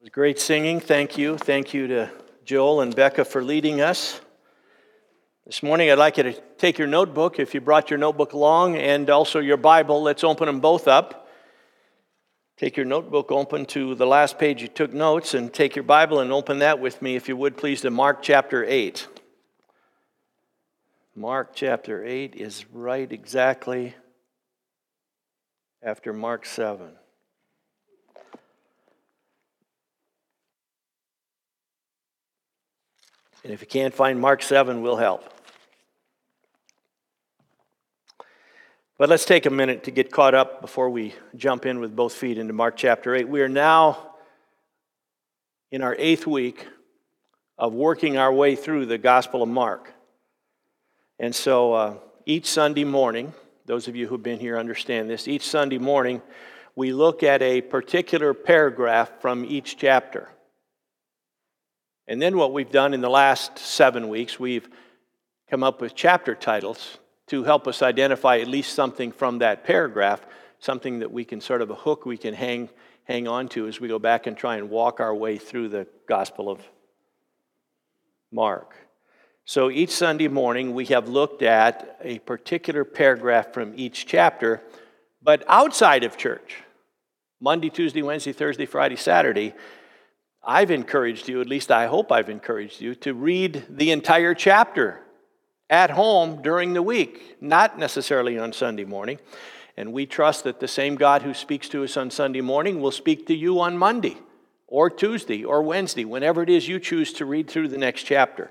Was great singing. Thank you. Thank you to Joel and Becca for leading us. This morning, I'd like you to take your notebook, if you brought your notebook along, and also your Bible. Let's open them both up. Take your notebook open to the last page you took notes, and take your Bible and open that with me, if you would, please, to Mark chapter 8. Mark chapter 8 is right exactly after Mark 7. And if you can't find Mark 7, we'll help. But let's take a minute to get caught up before we jump in with both feet into Mark chapter 8. We are now in our eighth week of working our way through the Gospel of Mark. And so uh, each Sunday morning, those of you who've been here understand this, each Sunday morning, we look at a particular paragraph from each chapter. And then what we've done in the last seven weeks, we've come up with chapter titles to help us identify at least something from that paragraph, something that we can sort of a hook we can hang, hang on to as we go back and try and walk our way through the Gospel of Mark. So each Sunday morning, we have looked at a particular paragraph from each chapter, but outside of church. Monday, Tuesday, Wednesday, Thursday, Friday, Saturday, I've encouraged you, at least I hope I've encouraged you, to read the entire chapter at home during the week, not necessarily on Sunday morning. And we trust that the same God who speaks to us on Sunday morning will speak to you on Monday or Tuesday or Wednesday, whenever it is you choose to read through the next chapter.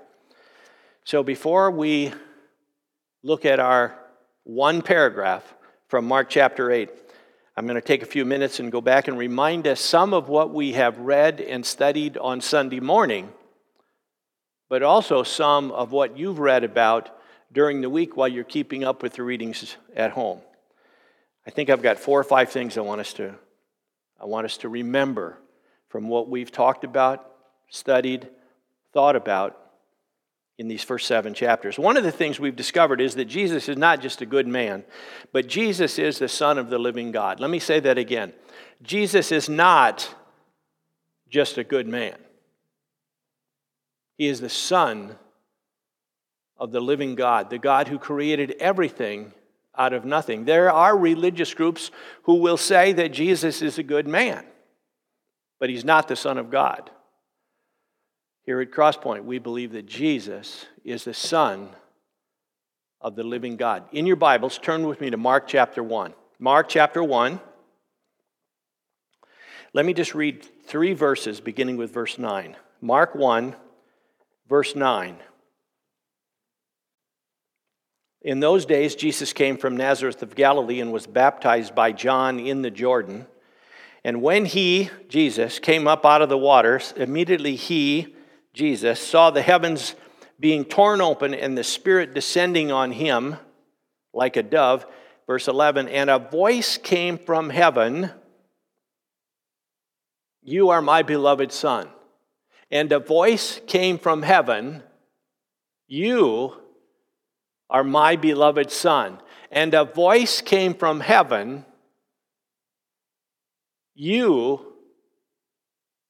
So before we look at our one paragraph from Mark chapter 8, I'm going to take a few minutes and go back and remind us some of what we have read and studied on Sunday morning, but also some of what you've read about during the week while you're keeping up with the readings at home. I think I've got four or five things I want us to I want us to remember from what we've talked about, studied, thought about in these first seven chapters. One of the things we've discovered is that Jesus is not just a good man, but Jesus is the Son of the living God. Let me say that again. Jesus is not just a good man, He is the Son of the living God, the God who created everything out of nothing. There are religious groups who will say that Jesus is a good man, but He's not the Son of God. Here at Crosspoint, we believe that Jesus is the Son of the living God. In your Bibles, turn with me to Mark chapter 1. Mark chapter 1. Let me just read three verses beginning with verse 9. Mark 1, verse 9. In those days, Jesus came from Nazareth of Galilee and was baptized by John in the Jordan. And when he, Jesus, came up out of the waters, immediately he, Jesus, saw the heavens being torn open and the Spirit descending on him like a dove. Verse 11, and a voice came from heaven You are my beloved Son. And a voice came from heaven You are my beloved Son. And a voice came from heaven You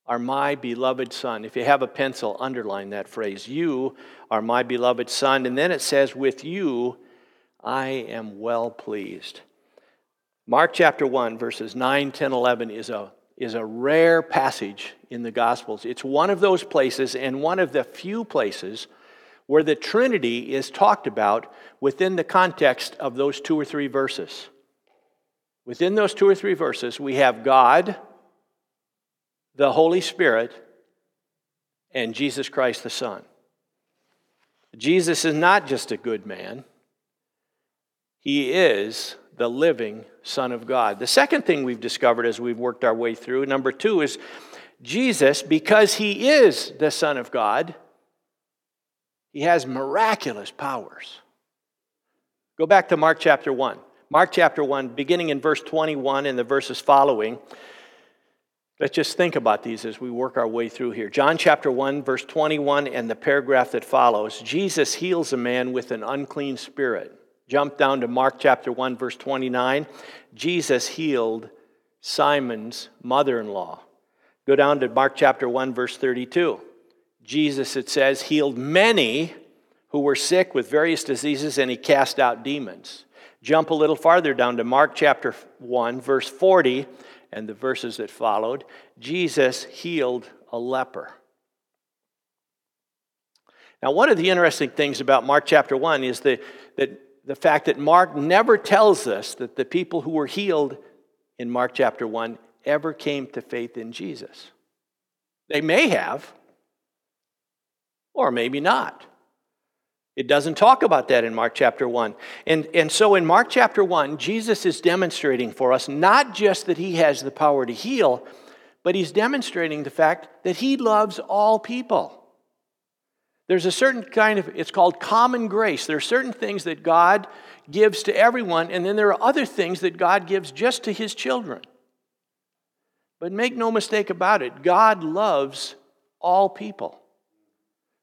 are my beloved son. If you have a pencil, underline that phrase. You are my beloved son. And then it says, With you I am well pleased. Mark chapter 1, verses 9, 10, 11 is a, is a rare passage in the Gospels. It's one of those places and one of the few places where the Trinity is talked about within the context of those two or three verses. Within those two or three verses, we have God the Holy Spirit, and Jesus Christ the Son. Jesus is not just a good man, he is the living Son of God. The second thing we've discovered as we've worked our way through, number two, is Jesus, because he is the Son of God, he has miraculous powers. Go back to Mark chapter 1. Mark chapter 1, beginning in verse 21 and the verses following. Let's just think about these as we work our way through here. John chapter 1, verse 21, and the paragraph that follows Jesus heals a man with an unclean spirit. Jump down to Mark chapter 1, verse 29. Jesus healed Simon's mother in law. Go down to Mark chapter 1, verse 32. Jesus, it says, healed many who were sick with various diseases, and he cast out demons. Jump a little farther down to Mark chapter 1, verse 40, and the verses that followed. Jesus healed a leper. Now, one of the interesting things about Mark chapter 1 is the, that the fact that Mark never tells us that the people who were healed in Mark chapter 1 ever came to faith in Jesus. They may have, or maybe not. It doesn't talk about that in Mark chapter 1. And, and so in Mark chapter 1, Jesus is demonstrating for us not just that he has the power to heal, but he's demonstrating the fact that he loves all people. There's a certain kind of, it's called common grace. There are certain things that God gives to everyone, and then there are other things that God gives just to his children. But make no mistake about it, God loves all people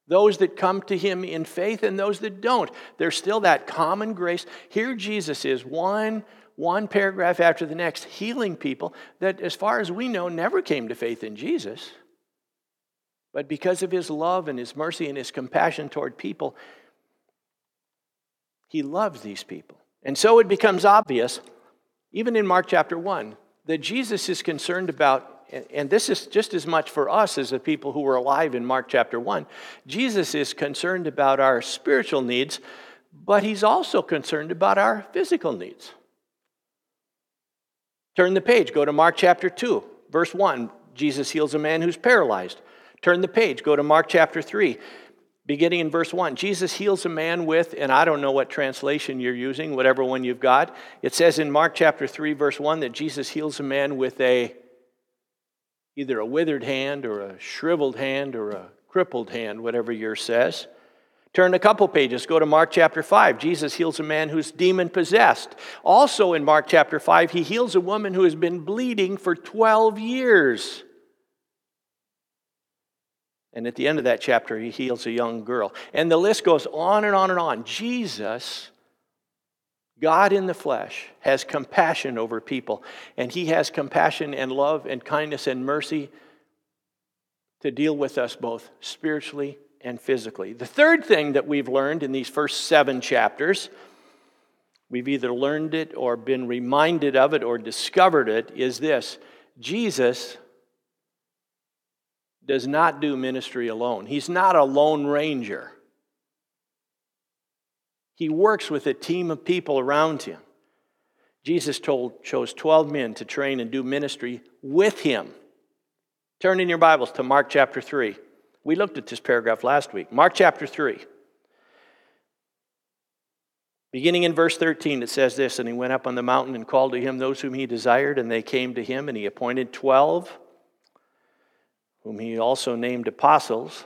those that come to him in faith and those that don't. There's still that common grace. Here Jesus is one one paragraph after the next healing people that as far as we know never came to faith in Jesus. But because of his love and his mercy and his compassion toward people, he loves these people. And so it becomes obvious, even in Mark chapter 1, that Jesus is concerned about and this is just as much for us as the people who were alive in Mark chapter 1. Jesus is concerned about our spiritual needs, but he's also concerned about our physical needs. Turn the page, go to Mark chapter 2, verse 1. Jesus heals a man who's paralyzed. Turn the page, go to Mark chapter 3, beginning in verse 1. Jesus heals a man with, and I don't know what translation you're using, whatever one you've got. It says in Mark chapter 3, verse 1, that Jesus heals a man with a either a withered hand or a shriveled hand or a crippled hand, whatever yours says. Turn a couple pages, go to Mark chapter 5. Jesus heals a man who's demon possessed. Also in Mark chapter 5, he heals a woman who has been bleeding for 12 years. And at the end of that chapter, he heals a young girl. And the list goes on and on and on. Jesus God in the flesh has compassion over people, and He has compassion and love and kindness and mercy to deal with us both spiritually and physically. The third thing that we've learned in these first seven chapters, we've either learned it or been reminded of it or discovered it, is this Jesus does not do ministry alone. He's not a lone ranger. He works with a team of people around him. Jesus told, chose 12 men to train and do ministry with him. Turn in your Bibles to Mark chapter 3. We looked at this paragraph last week. Mark chapter 3. Beginning in verse 13, it says this And he went up on the mountain and called to him those whom he desired, and they came to him, and he appointed 12, whom he also named apostles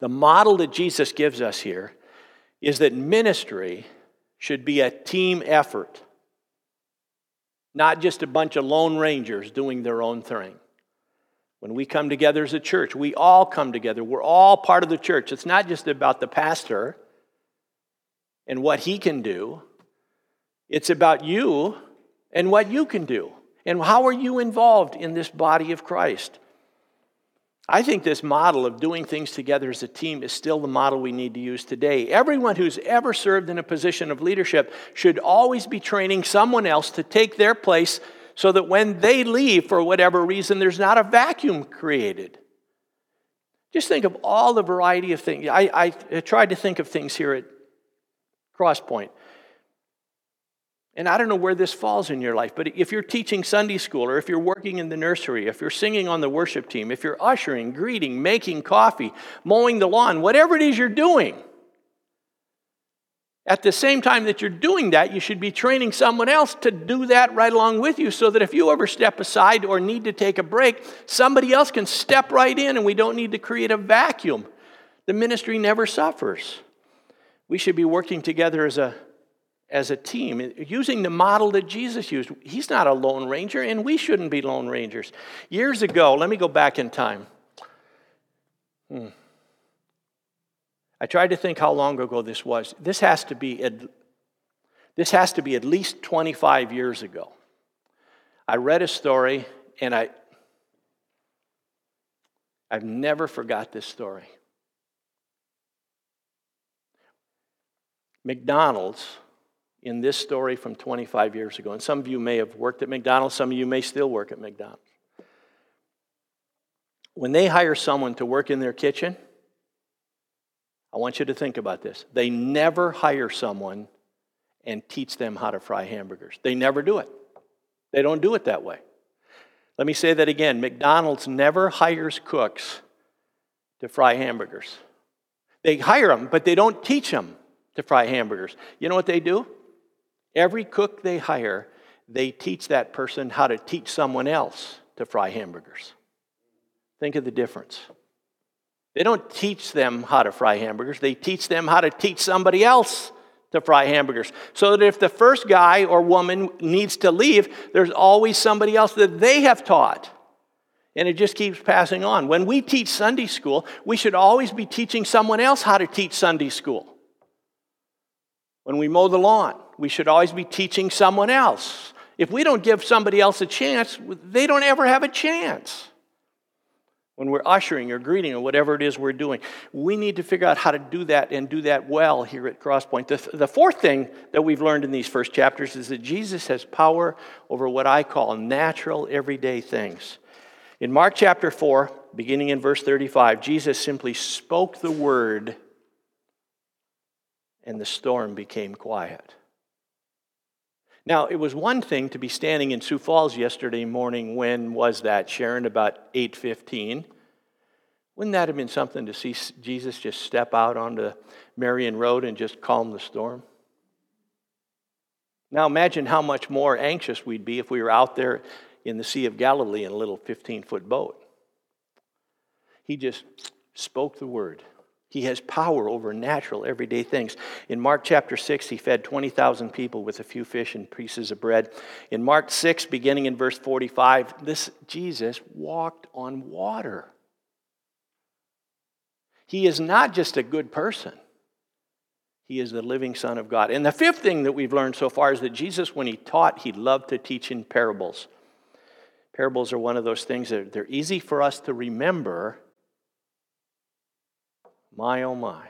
The model that Jesus gives us here is that ministry should be a team effort, not just a bunch of lone rangers doing their own thing. When we come together as a church, we all come together. We're all part of the church. It's not just about the pastor and what he can do, it's about you and what you can do. And how are you involved in this body of Christ? I think this model of doing things together as a team is still the model we need to use today. Everyone who's ever served in a position of leadership should always be training someone else to take their place so that when they leave for whatever reason, there's not a vacuum created. Just think of all the variety of things. I, I tried to think of things here at Crosspoint. And I don't know where this falls in your life, but if you're teaching Sunday school, or if you're working in the nursery, if you're singing on the worship team, if you're ushering, greeting, making coffee, mowing the lawn, whatever it is you're doing, At the same time that you're doing that, you should be training someone else to do that right along with you so that if you ever step aside or need to take a break, somebody else can step right in and we don't need to create a vacuum. The ministry never suffers. We should be working together as a, as a team, using the model that Jesus used. He's not a lone ranger, and we shouldn't be lone rangers. Years ago, let me go back in time. Hmm. I tried to think how long ago this was. This has to be at, this has to be at least 25 years ago. I read a story and I I've never forgot this story. McDonald's in this story from 25 years ago, and some of you may have worked at McDonald's, some of you may still work at McDonald's. When they hire someone to work in their kitchen, I want you to think about this. They never hire someone and teach them how to fry hamburgers. They never do it. They don't do it that way. Let me say that again McDonald's never hires cooks to fry hamburgers. They hire them, but they don't teach them to fry hamburgers. You know what they do? Every cook they hire, they teach that person how to teach someone else to fry hamburgers. Think of the difference. They don't teach them how to fry hamburgers, they teach them how to teach somebody else to fry hamburgers. So that if the first guy or woman needs to leave, there's always somebody else that they have taught. And it just keeps passing on. When we teach Sunday school, we should always be teaching someone else how to teach Sunday school. When we mow the lawn, we should always be teaching someone else. If we don't give somebody else a chance, they don't ever have a chance when we're ushering or greeting or whatever it is we're doing. We need to figure out how to do that and do that well here at Crosspoint. The, the fourth thing that we've learned in these first chapters is that Jesus has power over what I call natural, everyday things. In Mark chapter 4, beginning in verse 35, Jesus simply spoke the word and the storm became quiet. Now, it was one thing to be standing in Sioux Falls yesterday morning. When was that, Sharon? About 8:15. Wouldn't that have been something to see Jesus just step out onto Marion Road and just calm the storm? Now imagine how much more anxious we'd be if we were out there in the Sea of Galilee in a little 15 foot boat. He just spoke the word. He has power over natural, everyday things. In Mark chapter 6, he fed 20,000 people with a few fish and pieces of bread. In Mark 6, beginning in verse 45, this Jesus walked on water. He is not just a good person, he is the living Son of God. And the fifth thing that we've learned so far is that Jesus, when he taught, he loved to teach in parables. Parables are one of those things that they're easy for us to remember my, oh my.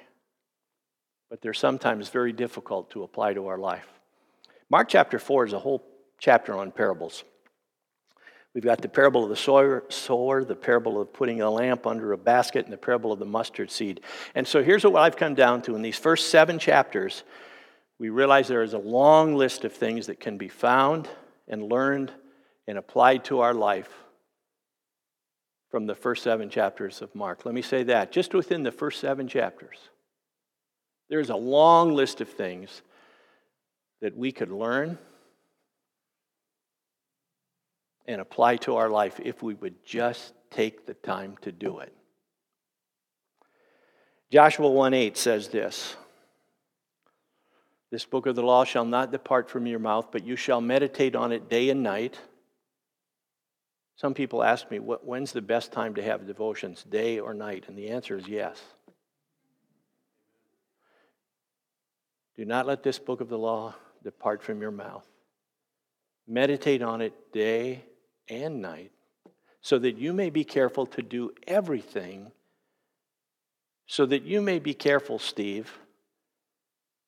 But they're sometimes very difficult to apply to our life. Mark chapter 4 is a whole chapter on parables. We've got the parable of the sower, the parable of putting a lamp under a basket, and the parable of the mustard seed. And so here's what I've come down to. In these first seven chapters, we realize there is a long list of things that can be found and learned and applied to our life from the first seven chapters of Mark. Let me say that. Just within the first seven chapters, there's a long list of things that we could learn and apply to our life if we would just take the time to do it. Joshua 1 8 says this This book of the law shall not depart from your mouth, but you shall meditate on it day and night some people ask me, when's the best time to have devotions, day or night? And the answer is yes. Do not let this book of the law depart from your mouth. Meditate on it day and night so that you may be careful to do everything, so that you may be careful, Steve,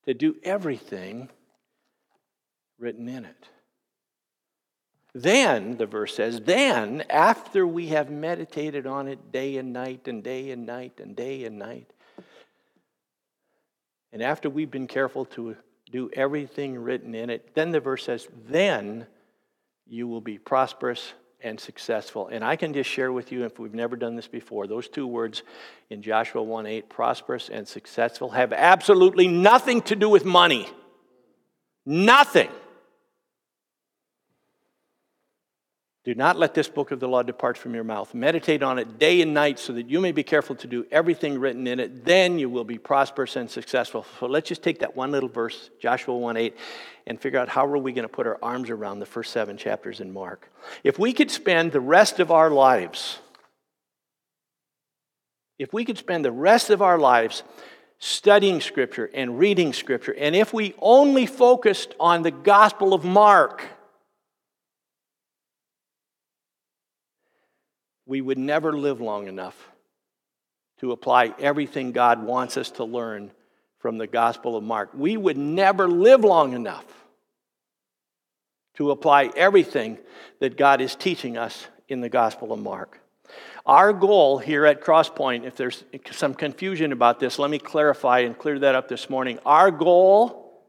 to do everything written in it. Then, the verse says, then, after we have meditated on it day and night and day and night and day and night, and after we've been careful to do everything written in it, then the verse says, then you will be prosperous and successful. And I can just share with you, if we've never done this before, those two words in Joshua 1 8, prosperous and successful, have absolutely nothing to do with money. Nothing. Do not let this book of the law depart from your mouth. Meditate on it day and night so that you may be careful to do everything written in it. Then you will be prosperous and successful. So let's just take that one little verse, Joshua 1 8, and figure out how are we going to put our arms around the first seven chapters in Mark. If we could spend the rest of our lives, if we could spend the rest of our lives studying Scripture and reading Scripture, and if we only focused on the Gospel of Mark, we would never live long enough to apply everything God wants us to learn from the Gospel of Mark. We would never live long enough to apply everything that God is teaching us in the Gospel of Mark. Our goal here at Crosspoint, if there's some confusion about this, let me clarify and clear that up this morning. Our goal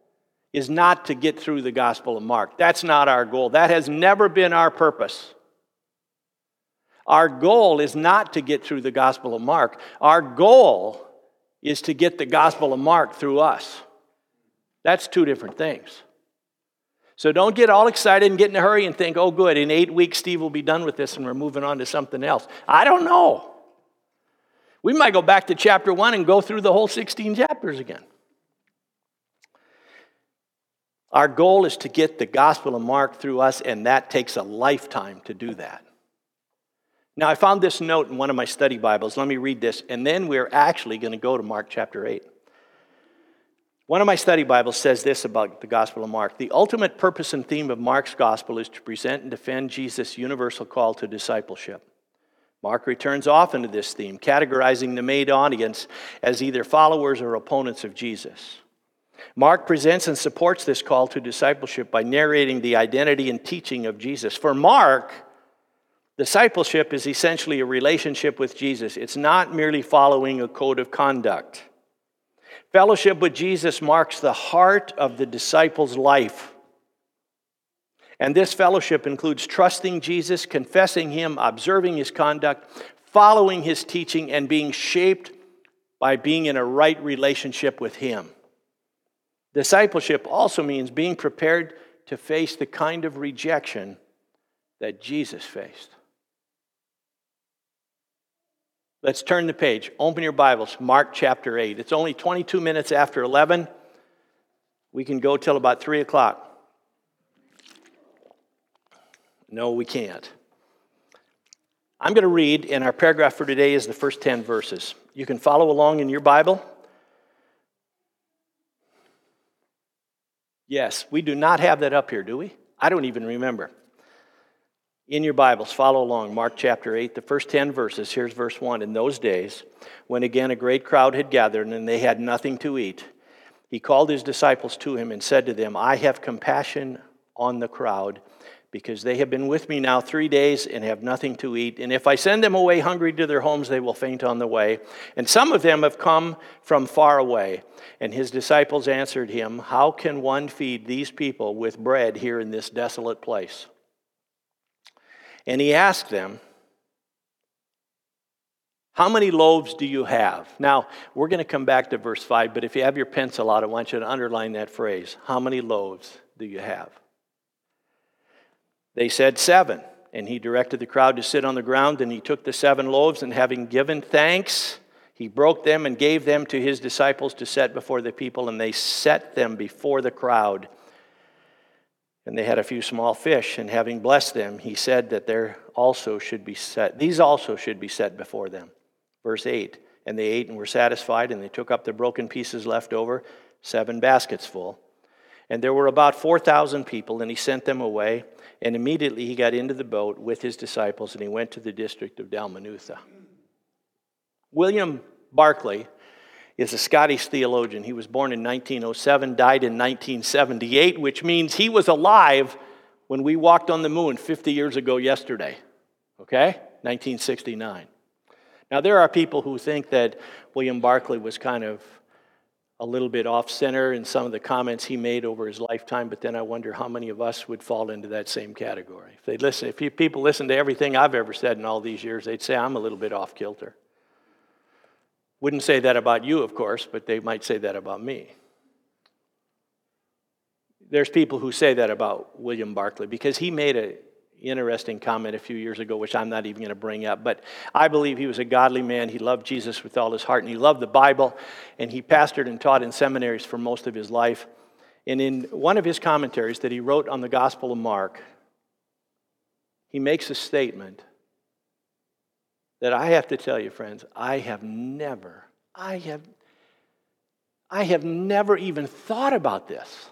is not to get through the Gospel of Mark. That's not our goal. That has never been our purpose. Our goal is not to get through the Gospel of Mark. Our goal is to get the Gospel of Mark through us. That's two different things. So don't get all excited and get in a hurry and think, oh, good, in eight weeks, Steve will be done with this and we're moving on to something else. I don't know. We might go back to chapter one and go through the whole 16 chapters again. Our goal is to get the Gospel of Mark through us, and that takes a lifetime to do that. Now, I found this note in one of my study Bibles. Let me read this, and then we're actually going to go to Mark chapter 8. One of my study Bibles says this about the Gospel of Mark The ultimate purpose and theme of Mark's Gospel is to present and defend Jesus' universal call to discipleship. Mark returns often to this theme, categorizing the made audience as either followers or opponents of Jesus. Mark presents and supports this call to discipleship by narrating the identity and teaching of Jesus. For Mark, Discipleship is essentially a relationship with Jesus, it's not merely following a code of conduct. Fellowship with Jesus marks the heart of the disciple's life. And this fellowship includes trusting Jesus, confessing Him, observing His conduct, following His teaching, and being shaped by being in a right relationship with Him. Discipleship also means being prepared to face the kind of rejection that Jesus faced. Let's turn the page. Open your Bibles, Mark chapter 8. It's only 22 minutes after 11. We can go till about 3 o'clock. No, we can't. I'm going to read, and our paragraph for today is the first 10 verses. You can follow along in your Bible. Yes, we do not have that up here, do we? I don't even remember in your Bibles, follow along. Mark chapter 8, the first 10 verses. Here's verse 1. In those days, when again a great crowd had gathered and they had nothing to eat, he called his disciples to him and said to them, I have compassion on the crowd because they have been with me now three days and have nothing to eat. And if I send them away hungry to their homes, they will faint on the way. And some of them have come from far away. And his disciples answered him, How can one feed these people with bread here in this desolate place? And he asked them, How many loaves do you have? Now, we're going to come back to verse 5, but if you have your pencil out, I want you to underline that phrase. How many loaves do you have? They said, Seven. And he directed the crowd to sit on the ground, and he took the seven loaves, and having given thanks, he broke them and gave them to his disciples to set before the people, and they set them before the crowd. And they had a few small fish, and having blessed them, he said that there also should be set, these also should be set before them. Verse 8 And they ate and were satisfied, and they took up the broken pieces left over, seven baskets full. And there were about 4,000 people, and he sent them away. And immediately he got into the boat with his disciples, and he went to the district of Dalmanutha. William Barclay is a Scottish theologian. He was born in 1907, died in 1978, which means he was alive when we walked on the moon 50 years ago yesterday. Okay? 1969. Now, there are people who think that William Barclay was kind of a little bit off center in some of the comments he made over his lifetime, but then I wonder how many of us would fall into that same category. If they listen, if people listen to everything I've ever said in all these years, they'd say I'm a little bit off kilter. Wouldn't say that about you, of course, but they might say that about me. There's people who say that about William Barclay because he made an interesting comment a few years ago, which I'm not even going to bring up. But I believe he was a godly man. He loved Jesus with all his heart, and he loved the Bible, and he pastored and taught in seminaries for most of his life. And in one of his commentaries that he wrote on the Gospel of Mark, he makes a statement that I have to tell you, friends, I have never, I have, I have never even thought about this.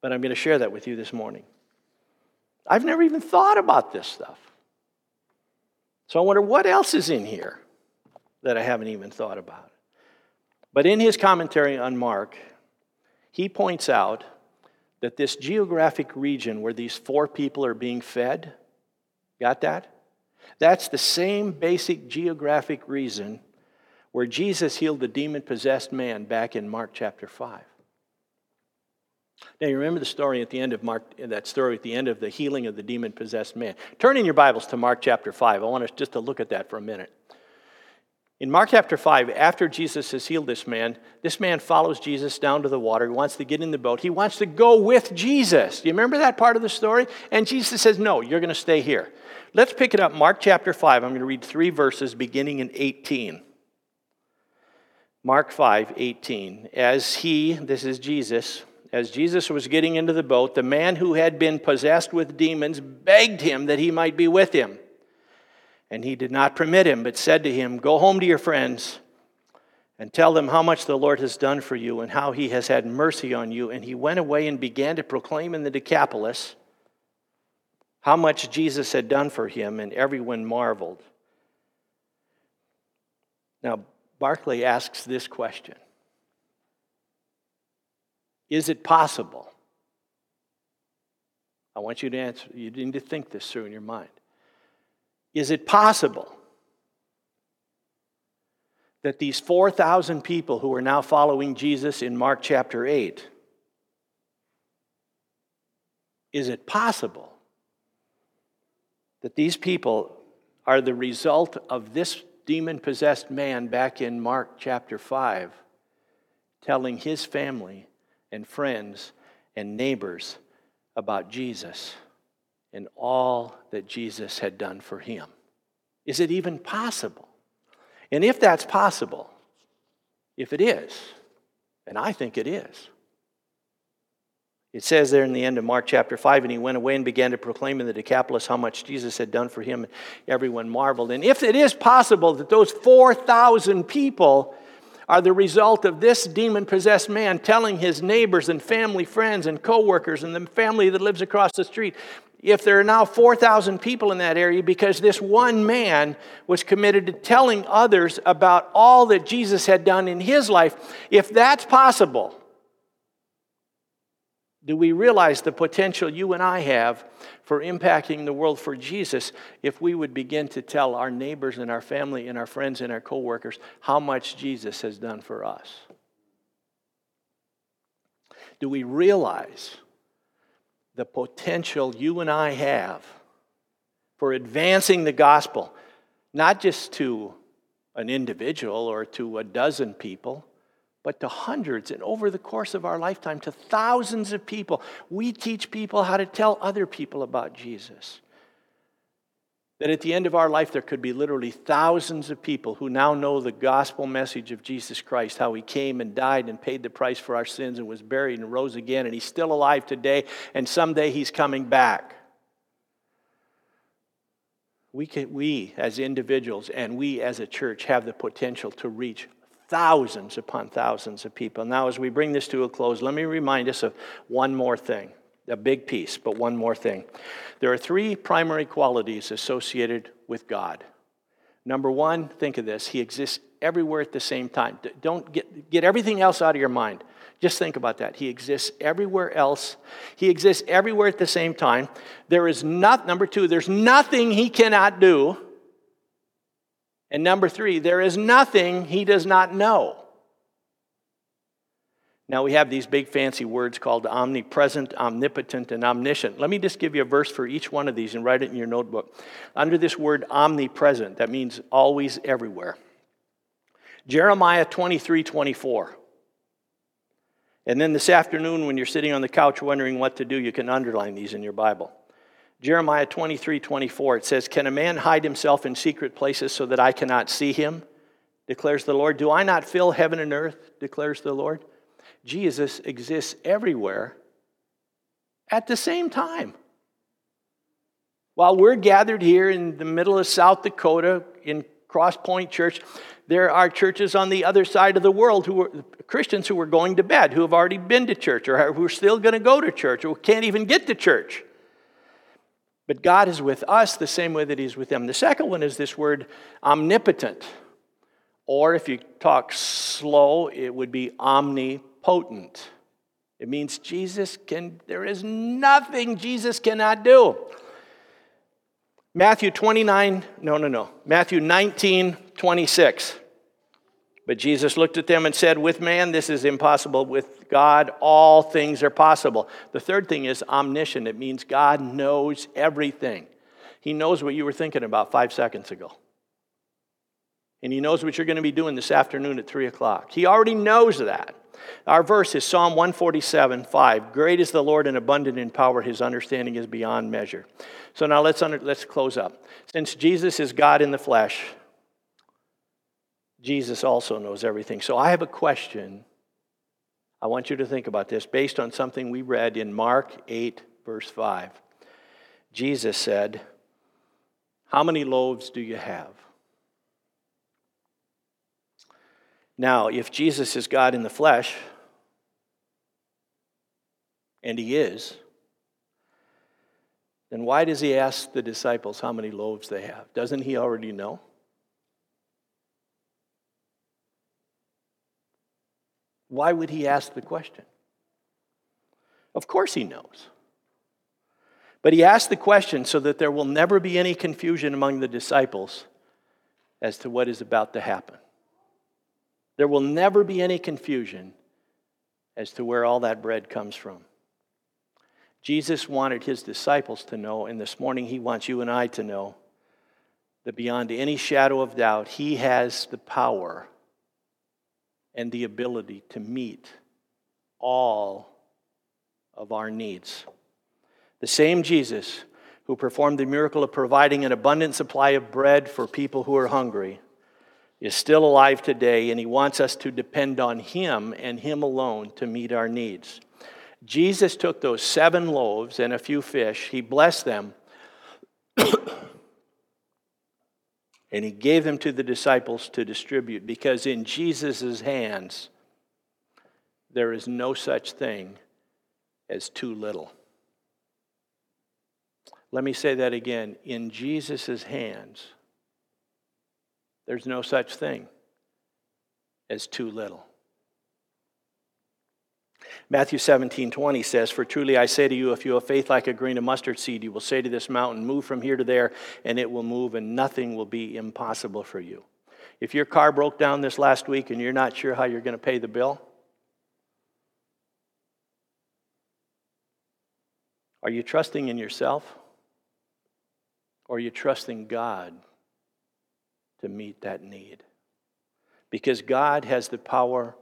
But I'm going to share that with you this morning. I've never even thought about this stuff. So I wonder what else is in here that I haven't even thought about. But in his commentary on Mark, he points out that this geographic region where these four people are being fed, got that? That's the same basic geographic reason where Jesus healed the demon possessed man back in Mark chapter 5. Now, you remember the story at the end of Mark, that story at the end of the healing of the demon possessed man. Turn in your Bibles to Mark chapter 5. I want us just to look at that for a minute. In Mark chapter 5, after Jesus has healed this man, this man follows Jesus down to the water. He wants to get in the boat. He wants to go with Jesus. Do you remember that part of the story? And Jesus says, No, you're going to stay here. Let's pick it up, Mark chapter 5. I'm going to read three verses beginning in 18. Mark 5, 18. As he, this is Jesus, as Jesus was getting into the boat, the man who had been possessed with demons begged him that he might be with him. And he did not permit him, but said to him, Go home to your friends and tell them how much the Lord has done for you and how he has had mercy on you. And he went away and began to proclaim in the Decapolis how much Jesus had done for him, and everyone marveled. Now, Barclay asks this question Is it possible? I want you to answer, you need to think this through in your mind. Is it possible that these 4,000 people who are now following Jesus in Mark chapter 8, is it possible that these people are the result of this demon possessed man back in Mark chapter 5 telling his family and friends and neighbors about Jesus and all that Jesus had done for him. Is it even possible? And if that's possible, if it is, and I think it is, it says there in the end of Mark chapter 5, and he went away and began to proclaim in the Decapolis how much Jesus had done for him. and Everyone marveled. And if it is possible that those 4,000 people are the result of this demon possessed man telling his neighbors and family, friends, and co workers, and the family that lives across the street, if there are now 4,000 people in that area because this one man was committed to telling others about all that Jesus had done in his life, if that's possible, do we realize the potential you and I have for impacting the world for Jesus if we would begin to tell our neighbors and our family and our friends and our coworkers how much Jesus has done for us? Do we realize the potential you and I have for advancing the gospel, not just to an individual or to a dozen people? But to hundreds and over the course of our lifetime to thousands of people. We teach people how to tell other people about Jesus. That at the end of our life, there could be literally thousands of people who now know the gospel message of Jesus Christ, how he came and died and paid the price for our sins and was buried and rose again, and he's still alive today, and someday he's coming back. We, can, we as individuals and we as a church have the potential to reach thousands upon thousands of people. Now, as we bring this to a close, let me remind us of one more thing. A big piece, but one more thing. There are three primary qualities associated with God. Number one, think of this He exists everywhere at the same time. Don't get, get everything else out of your mind. Just think about that. He exists everywhere else. He exists everywhere at the same time. There is not, number two, there's nothing He cannot do. And number three, there is nothing he does not know. Now we have these big fancy words called omnipresent, omnipotent, and omniscient. Let me just give you a verse for each one of these and write it in your notebook. Under this word omnipresent, that means always everywhere. Jeremiah 23 24. And then this afternoon, when you're sitting on the couch wondering what to do, you can underline these in your Bible. Jeremiah 23 24, it says, Can a man hide himself in secret places so that I cannot see him? declares the Lord. Do I not fill heaven and earth? declares the Lord. Jesus exists everywhere at the same time. While we're gathered here in the middle of South Dakota in Cross Point Church, there are churches on the other side of the world who are Christians who are going to bed, who have already been to church, or who are still going to go to church, or can't even get to church. But God is with us the same way that He's with them. The second one is this word omnipotent. Or if you talk slow, it would be omnipotent. It means Jesus can, there is nothing Jesus cannot do. Matthew 29, no, no, no. Matthew 19, 26. But Jesus looked at them and said, With man, this is impossible. With God, all things are possible. The third thing is omniscient. It means God knows everything. He knows what you were thinking about five seconds ago. And He knows what you're going to be doing this afternoon at 3 o'clock. He already knows that. Our verse is Psalm 147 5. Great is the Lord and abundant in power, His understanding is beyond measure. So now let's, under, let's close up. Since Jesus is God in the flesh, Jesus also knows everything. So I have a question. I want you to think about this based on something we read in Mark 8, verse 5. Jesus said, How many loaves do you have? Now, if Jesus is God in the flesh, and he is, then why does he ask the disciples how many loaves they have? Doesn't he already know? Why would he ask the question? Of course he knows. But he asked the question so that there will never be any confusion among the disciples as to what is about to happen. There will never be any confusion as to where all that bread comes from. Jesus wanted his disciples to know, and this morning he wants you and I to know that beyond any shadow of doubt, he has the power and the ability to meet all of our needs. The same Jesus who performed the miracle of providing an abundant supply of bread for people who are hungry is still alive today, and he wants us to depend on him and him alone to meet our needs. Jesus took those seven loaves and a few fish, he blessed them, and he gave them to the disciples to distribute because in Jesus' hands there is no such thing as too little. Let me say that again. In Jesus' hands, there's no such thing as too little. Matthew 17, 20 says, For truly I say to you, if you have faith like a grain of mustard seed, you will say to this mountain, Move from here to there, and it will move, and nothing will be impossible for you. If your car broke down this last week and you're not sure how you're going to pay the bill, are you trusting in yourself? Or are you trusting God to meet that need. Because God has the power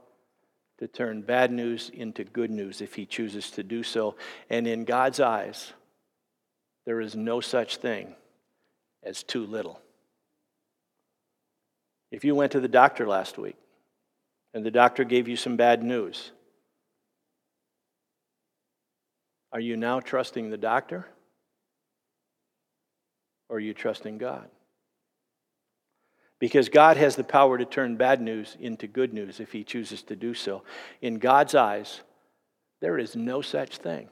to turn bad news into good news if He chooses to do so. And in God's eyes, there is no such thing as too little. If you went to the doctor last week and the doctor gave you some bad news, are you now trusting the doctor? Or are you trusting God? Because God has the power to turn bad news into good news if He chooses to do so. In God's eyes, there is no such thing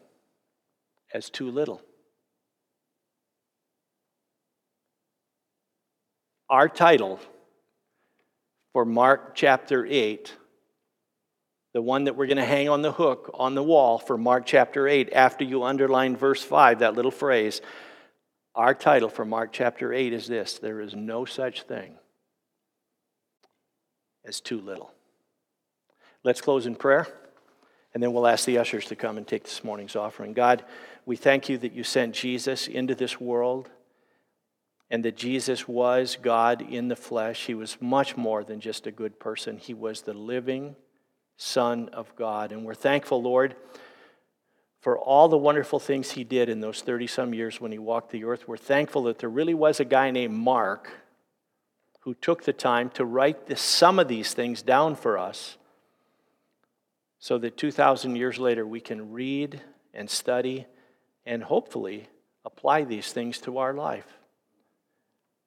as too little. Our title for Mark chapter 8, the one that we're going to hang on the hook on the wall for Mark chapter 8, after you underline verse 5, that little phrase, our title for Mark chapter 8 is this There is no such thing as too little. Let's close in prayer. And then we'll ask the ushers to come and take this morning's offering. God, we thank you that you sent Jesus into this world and that Jesus was God in the flesh. He was much more than just a good person, He was the living Son of God. And we're thankful, Lord, for all the wonderful things He did in those 30 some years when He walked the earth. We're thankful that there really was a guy named Mark who took the time to write the, some of these things down for us so that 2,000 years later we can read and study and hopefully apply these things to our life.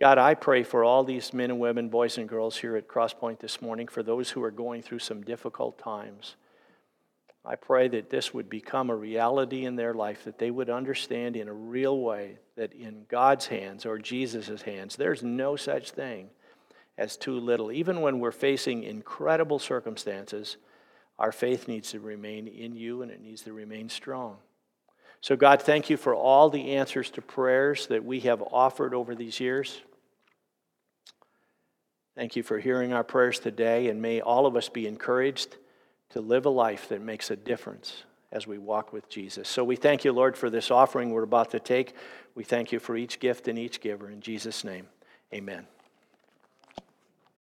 God, I pray for all these men and women, boys and girls here at Crosspoint this morning, for those who are going through some difficult times. I pray that this would become a reality in their life, that they would understand in a real way that in God's hands or Jesus' hands, there's no such thing as too little. Even when we're facing incredible circumstances, our faith needs to remain in you and it needs to remain strong. So, God, thank you for all the answers to prayers that we have offered over these years. Thank you for hearing our prayers today, and may all of us be encouraged to live a life that makes a difference as we walk with Jesus. So we thank you, Lord, for this offering we're about to take. We thank you for each gift and each giver. In Jesus' name, amen.